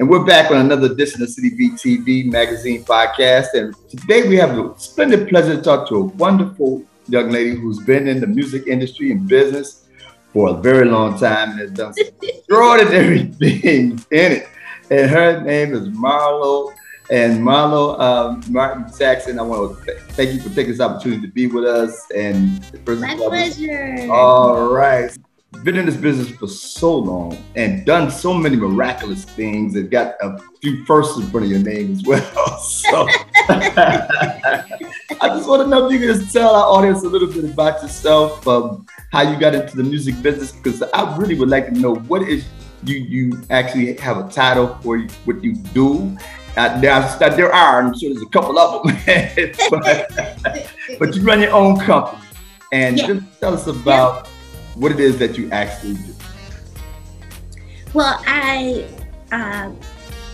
And we're back on another edition of City Beat TV magazine podcast. And today we have a splendid pleasure to talk to a wonderful young lady who's been in the music industry and business for a very long time and has done extraordinary things in it. And her name is Marlo. And Marlo um, Martin Jackson, I want to thank you for taking this opportunity to be with us. And my pleasure. All right been in this business for so long and done so many miraculous things and got a few firsts in front of your name as well. So I just want to know if you can just tell our audience a little bit about yourself, um, how you got into the music business, because I really would like to know what is you you actually have a title for what you do. Uh, there, are, there are, I'm sure there's a couple of them, but, but you run your own company. And yeah. just tell us about yeah what it is that you actually do. Well, I uh,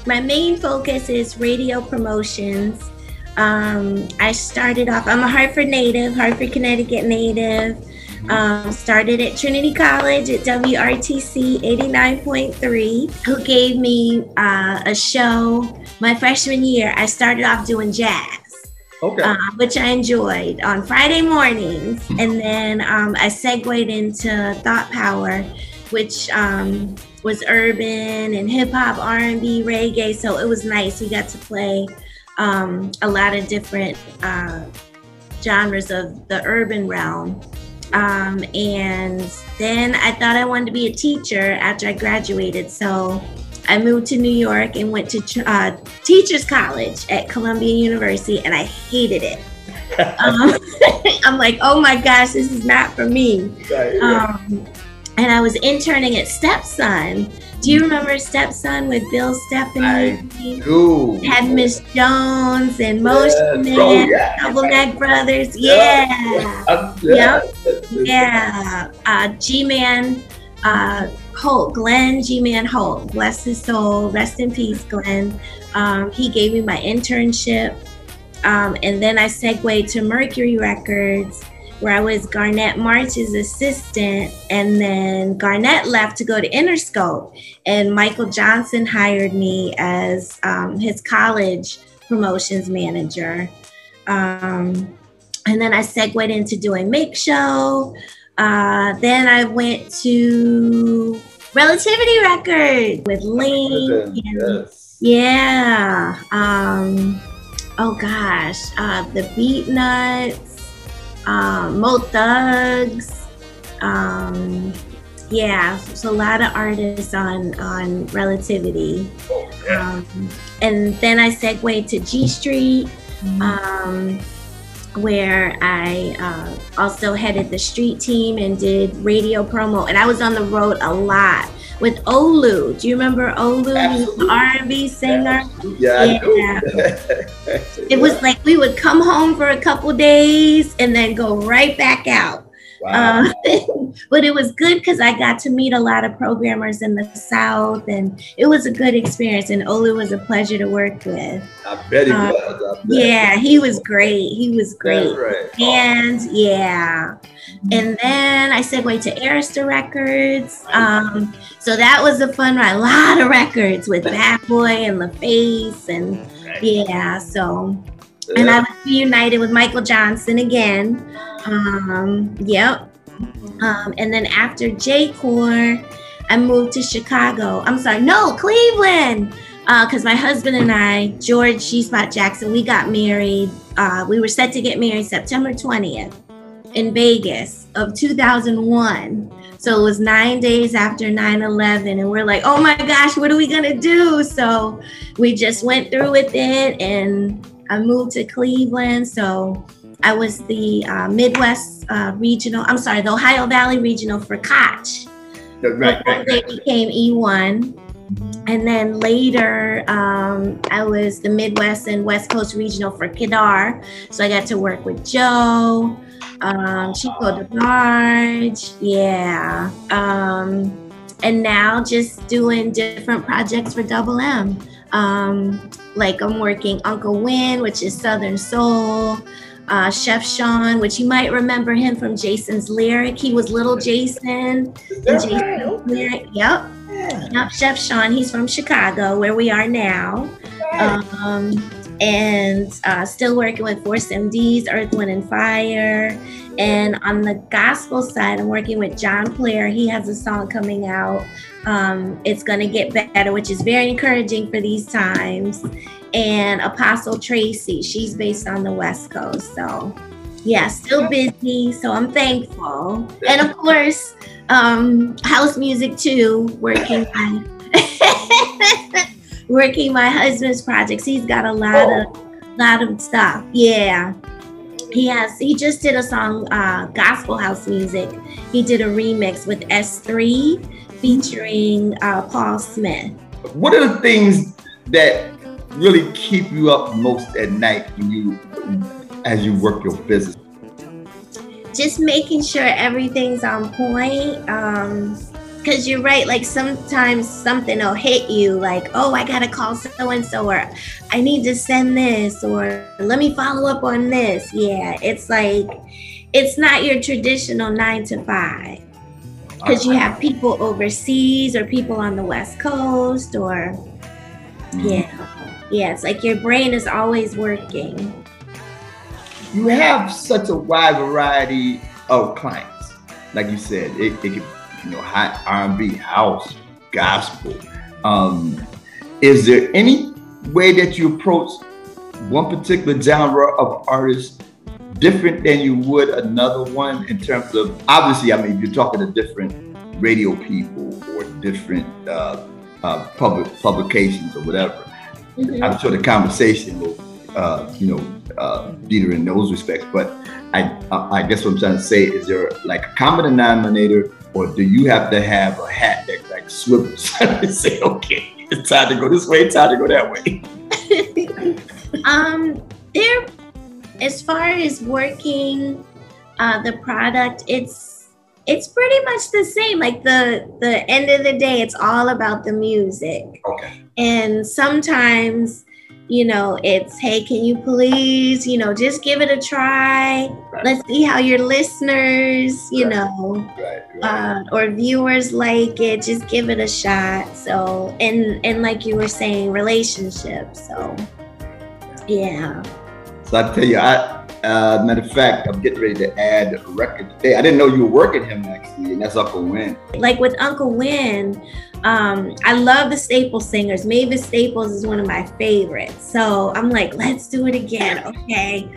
my main focus is radio promotions. Um, I started off. I'm a Hartford native, Hartford, Connecticut native. Um, started at Trinity College at WRTC 89.3, who gave me uh, a show my freshman year. I started off doing jazz okay. uh, which I enjoyed on Friday mornings. And then um, I segued into Thought Power, which um, was urban and hip hop, R&B, reggae. So it was nice. We got to play um, a lot of different uh, genres of the urban realm. Um, and then I thought I wanted to be a teacher after I graduated. So I moved to New York and went to uh, Teachers College at Columbia University, and I hated it. um, I'm like, oh my gosh, this is not for me. Um, and I was interning at Step Sun. Do you remember Step Sun with Bill Stephney? I do. Had Miss Jones and Motion yes. oh, yeah. Double Neck Brothers. Yeah. Yeah. Yeah. yeah. Uh, G Man. Uh, Holt, Glenn G Man Holt, bless his soul, rest in peace, Glenn. Um, he gave me my internship. Um, and then I segued to Mercury Records, where I was Garnett March's assistant. And then Garnett left to go to Interscope, and Michael Johnson hired me as um, his college promotions manager. Um, and then I segued into doing Make Show. Uh, then I went to Relativity Records with Link. Yes. Yeah. Um, oh gosh. Uh, the Beatnuts, um, Mo Thugs. Um, yeah, so a lot of artists on on Relativity. Oh, yeah. um, and then I segued to G Street. Mm-hmm. Um, where I uh, also headed the street team and did radio promo. And I was on the road a lot with Olu. Do you remember Olu, R&B singer? Yeah, yeah. it was like we would come home for a couple days and then go right back out. Wow. Uh, but it was good because I got to meet a lot of programmers in the South, and it was a good experience. And Olu was a pleasure to work with. I bet he uh, was. Bet. Yeah, he was great. He was great. Right. And yeah. And then I segued to Arista Records. Um, so that was a fun ride. A lot of records with Bad Boy and LaFace. And yeah, so. And I was reunited with Michael Johnson again. Um, yep. Um, and then after J Core, I moved to Chicago. I'm sorry, no, Cleveland. Because uh, my husband and I, George G. Spot Jackson, we got married. Uh, we were set to get married September 20th in Vegas of 2001. So it was nine days after 9 11. And we're like, oh my gosh, what are we going to do? So we just went through with it and I moved to Cleveland. So I was the uh, Midwest uh, regional, I'm sorry, the Ohio Valley regional for Koch. Right, right, They became E1. And then later, um, I was the Midwest and West Coast regional for Kedar. So I got to work with Joe, um, Chico DeBarge, yeah. Um, and now just doing different projects for Double M. Um, like I'm working Uncle Win, which is Southern Soul uh, Chef Sean, which you might remember him from Jason's Lyric. He was Little Jason. Jason's Lyric. Yep. Yeah. Yep, Chef Sean. He's from Chicago, where we are now. Um, and uh, still working with Force MDs, Earth, Wind, and Fire. And on the gospel side, I'm working with John Player. He has a song coming out. Um, it's going to get better, which is very encouraging for these times. And Apostle Tracy, she's based on the West Coast. So, yeah, still busy. So I'm thankful. And of course, um, house music too, working on. Working my husband's projects. He's got a lot oh. of lot of stuff. Yeah. He has he just did a song, uh, gospel house music. He did a remix with S3 featuring uh, Paul Smith. What are the things that really keep you up most at night when you as you work your business? Just making sure everything's on point. Um, because you're right like sometimes something will hit you like oh i gotta call so and so or i need to send this or let me follow up on this. Yeah it's like it's not your traditional nine to five. Because you have people overseas or people on the west coast or mm-hmm. yeah. Yeah it's like your brain is always working. You have such a wide variety of clients like you said it, it could you know, hot R&B, house, gospel. Um, is there any way that you approach one particular genre of artist different than you would another one in terms of obviously i mean you're talking to different radio people or different uh, uh, public publications or whatever mm-hmm. i'm sure the conversation will uh, you know uh, in those respects but I, I guess what i'm trying to say is there like a common denominator or do you have to have a hat that like swivels and say, okay, it's time to go this way, it's time to go that way? um, there, as far as working uh, the product, it's it's pretty much the same. Like the the end of the day, it's all about the music. Okay. And sometimes you know, it's, hey, can you please, you know, just give it a try. Right. Let's see how your listeners, you right. know, right. Uh, or viewers like it. Just give it a shot. So, and and like you were saying, relationships. So, yeah. So I tell you, I uh, matter of fact, I'm getting ready to add a record today. I didn't know you were working him actually, and that's Uncle Win. Like with Uncle Win, um, I love the Staples singers. Mavis Staples is one of my favorites. So I'm like, let's do it again. Okay.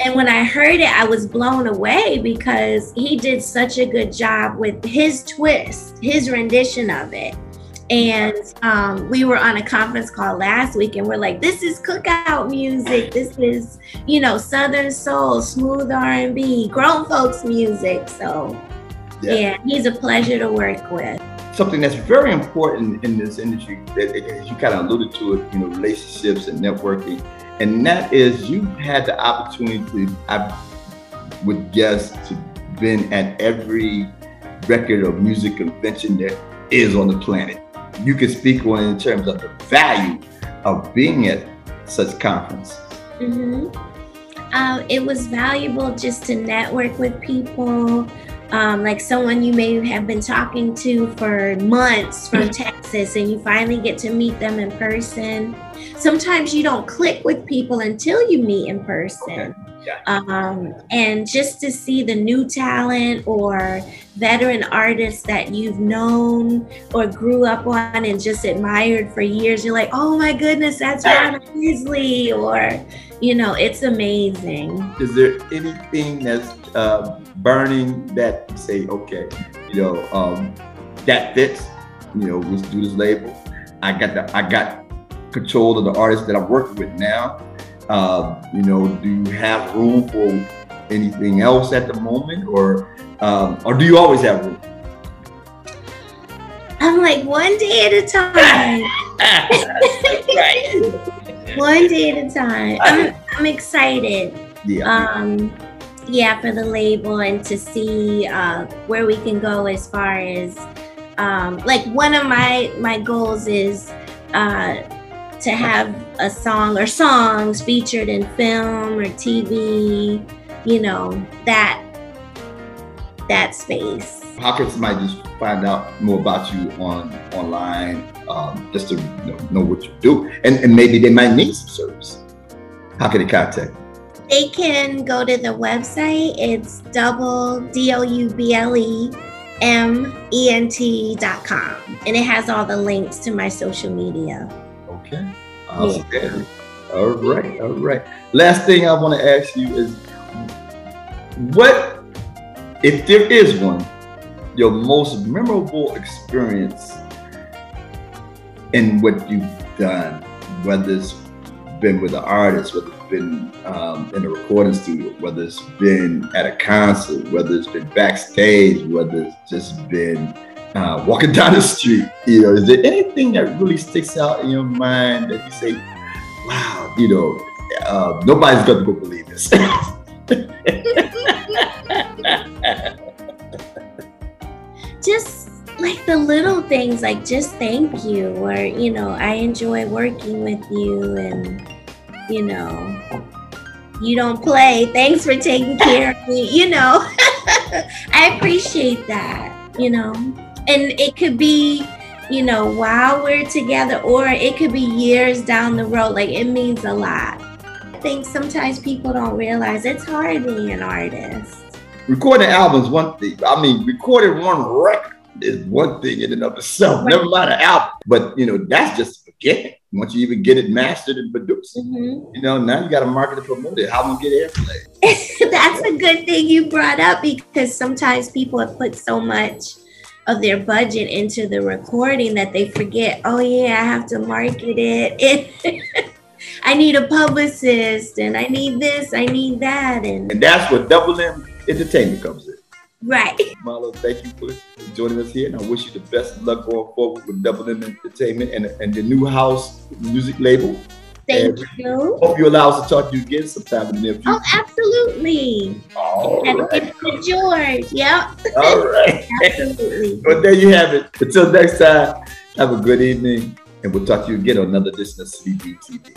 And when I heard it, I was blown away because he did such a good job with his twist, his rendition of it. And um, we were on a conference call last week, and we're like, "This is cookout music. This is, you know, Southern soul, smooth R and B, grown folks music." So, yeah. yeah, he's a pleasure to work with something that's very important in this industry that you kind of alluded to it, you know, relationships and networking. And that is you've had the opportunity to, I would guess, to been at every record or music convention there is on the planet. You can speak on in terms of the value of being at such conferences. Mm-hmm. Uh, it was valuable just to network with people, um, like someone you may have been talking to for months from Texas, and you finally get to meet them in person. Sometimes you don't click with people until you meet in person. Okay. Yeah. Um, and just to see the new talent or veteran artists that you've known or grew up on and just admired for years, you're like, oh my goodness, that's Ron Isley, or you know, it's amazing. Is there anything that's uh, burning that say, okay, you know, um, that fits. You know, let's do this label. I got the I got control of the artists that I'm working with now. Uh, you know, do you have room for anything else at the moment, or um, or do you always have room? I'm like one day at a time. right. one day at a time. I'm I'm excited. Yeah. Um, yeah for the label and to see uh, where we can go as far as um, like one of my my goals is uh, to have a song or songs featured in film or TV, you know that that space. How can somebody just find out more about you on online, um, just to you know, know, what you do, and, and maybe they might need some service? How can they contact you? They can go to the website. It's double D O U B L E M E N T dot com, and it has all the links to my social media. Okay. Yeah. All right. All right. Last thing I want to ask you is what, if there is one, your most memorable experience in what you've done, whether it's been with an artist, whether it's been um, in a recording studio, whether it's been at a concert, whether it's been backstage, whether it's just been uh, walking down the street. You know, is there anything that really sticks out in your mind that you say, "Wow," you know, uh, nobody's going to go believe this. just like the little things, like just thank you, or you know, I enjoy working with you, and you know, you don't play. Thanks for taking care of me. You know, I appreciate that. You know, and it could be you know, while we're together, or it could be years down the road. Like it means a lot. I think sometimes people don't realize it's hard being an artist. Recording albums one thing. I mean, recording one record is one thing in and of itself. Never mind an album, but you know that's just beginning. Once you even get it mastered and produced, mm-hmm. you know now you got to market and promote it. How do you get airplay? that's a good thing you brought up because sometimes people have put so much of their budget into the recording that they forget, oh yeah, I have to market it. I need a publicist and I need this, I need that. And, and that's what Double M Entertainment comes in. Right. Marlo, thank you for joining us here. And I wish you the best of luck going forward with Double M Entertainment and, and the new house music label. Thank and you. Hope you allow us to talk to you again sometime in the near oh, future. Oh, absolutely. All right. George. Yep. All right. absolutely. well, there you have it. Until next time, have a good evening, and we'll talk to you again on another edition of CB TV.